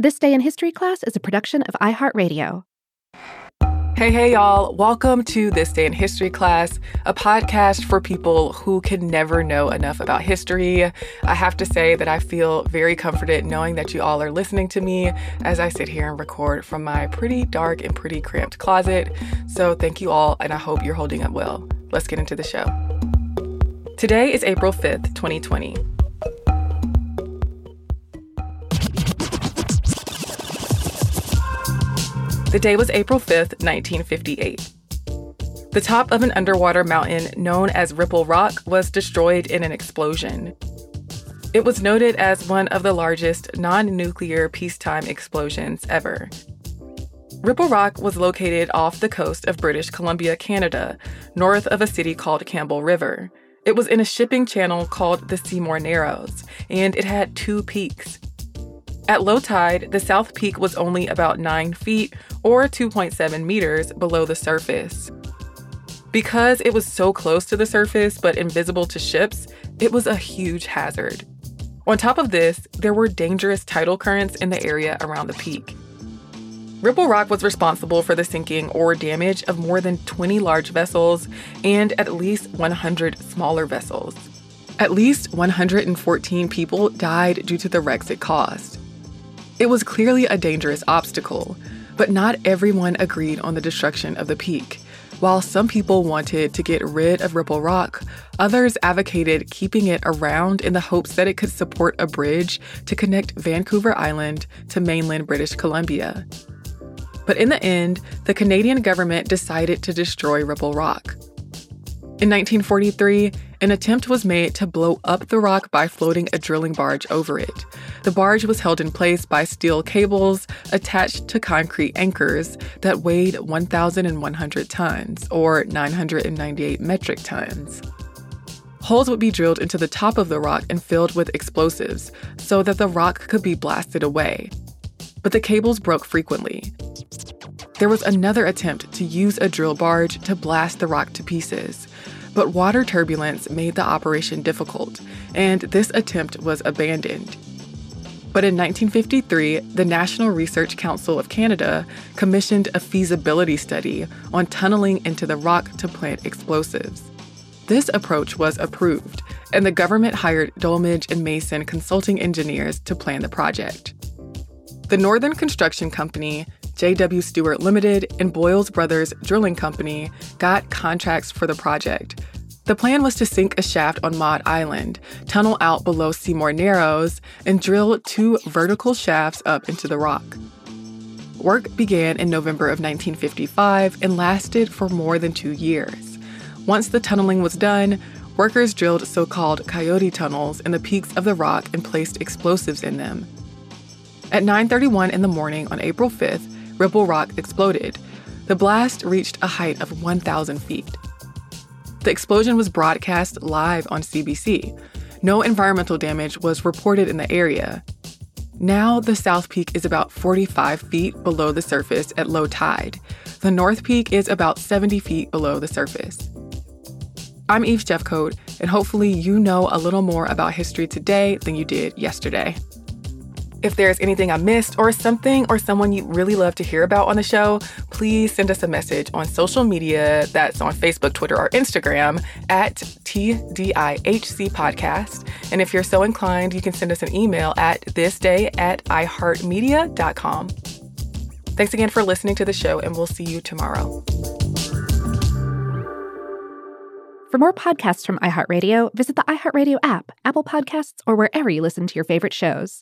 This Day in History class is a production of iHeartRadio. Hey, hey, y'all. Welcome to This Day in History class, a podcast for people who can never know enough about history. I have to say that I feel very comforted knowing that you all are listening to me as I sit here and record from my pretty dark and pretty cramped closet. So, thank you all, and I hope you're holding up well. Let's get into the show. Today is April 5th, 2020. The day was April 5th, 1958. The top of an underwater mountain known as Ripple Rock was destroyed in an explosion. It was noted as one of the largest non nuclear peacetime explosions ever. Ripple Rock was located off the coast of British Columbia, Canada, north of a city called Campbell River. It was in a shipping channel called the Seymour Narrows, and it had two peaks. At low tide, the South Peak was only about 9 feet or 2.7 meters below the surface. Because it was so close to the surface but invisible to ships, it was a huge hazard. On top of this, there were dangerous tidal currents in the area around the peak. Ripple Rock was responsible for the sinking or damage of more than 20 large vessels and at least 100 smaller vessels. At least 114 people died due to the wrecks it caused. It was clearly a dangerous obstacle, but not everyone agreed on the destruction of the peak. While some people wanted to get rid of Ripple Rock, others advocated keeping it around in the hopes that it could support a bridge to connect Vancouver Island to mainland British Columbia. But in the end, the Canadian government decided to destroy Ripple Rock. In 1943, an attempt was made to blow up the rock by floating a drilling barge over it. The barge was held in place by steel cables attached to concrete anchors that weighed 1,100 tons, or 998 metric tons. Holes would be drilled into the top of the rock and filled with explosives so that the rock could be blasted away. But the cables broke frequently. There was another attempt to use a drill barge to blast the rock to pieces, but water turbulence made the operation difficult, and this attempt was abandoned. But in 1953, the National Research Council of Canada commissioned a feasibility study on tunneling into the rock to plant explosives. This approach was approved, and the government hired Dolmage and Mason consulting engineers to plan the project. The Northern Construction Company J.W. Stewart Limited, and Boyles Brothers Drilling Company got contracts for the project. The plan was to sink a shaft on Maud Island, tunnel out below Seymour Narrows, and drill two vertical shafts up into the rock. Work began in November of 1955 and lasted for more than two years. Once the tunneling was done, workers drilled so called coyote tunnels in the peaks of the rock and placed explosives in them. At 9:31 in the morning on April 5th, Ripple Rock exploded. The blast reached a height of 1,000 feet. The explosion was broadcast live on CBC. No environmental damage was reported in the area. Now, the South Peak is about 45 feet below the surface at low tide. The North Peak is about 70 feet below the surface. I'm Eve Jeffcoat, and hopefully, you know a little more about history today than you did yesterday. If there's anything I missed or something or someone you really love to hear about on the show, please send us a message on social media that's on Facebook, Twitter, or Instagram at TDIHC Podcast. And if you're so inclined, you can send us an email at thisday at iHeartMedia.com. Thanks again for listening to the show, and we'll see you tomorrow. For more podcasts from iHeartRadio, visit the iHeartRadio app, Apple Podcasts, or wherever you listen to your favorite shows.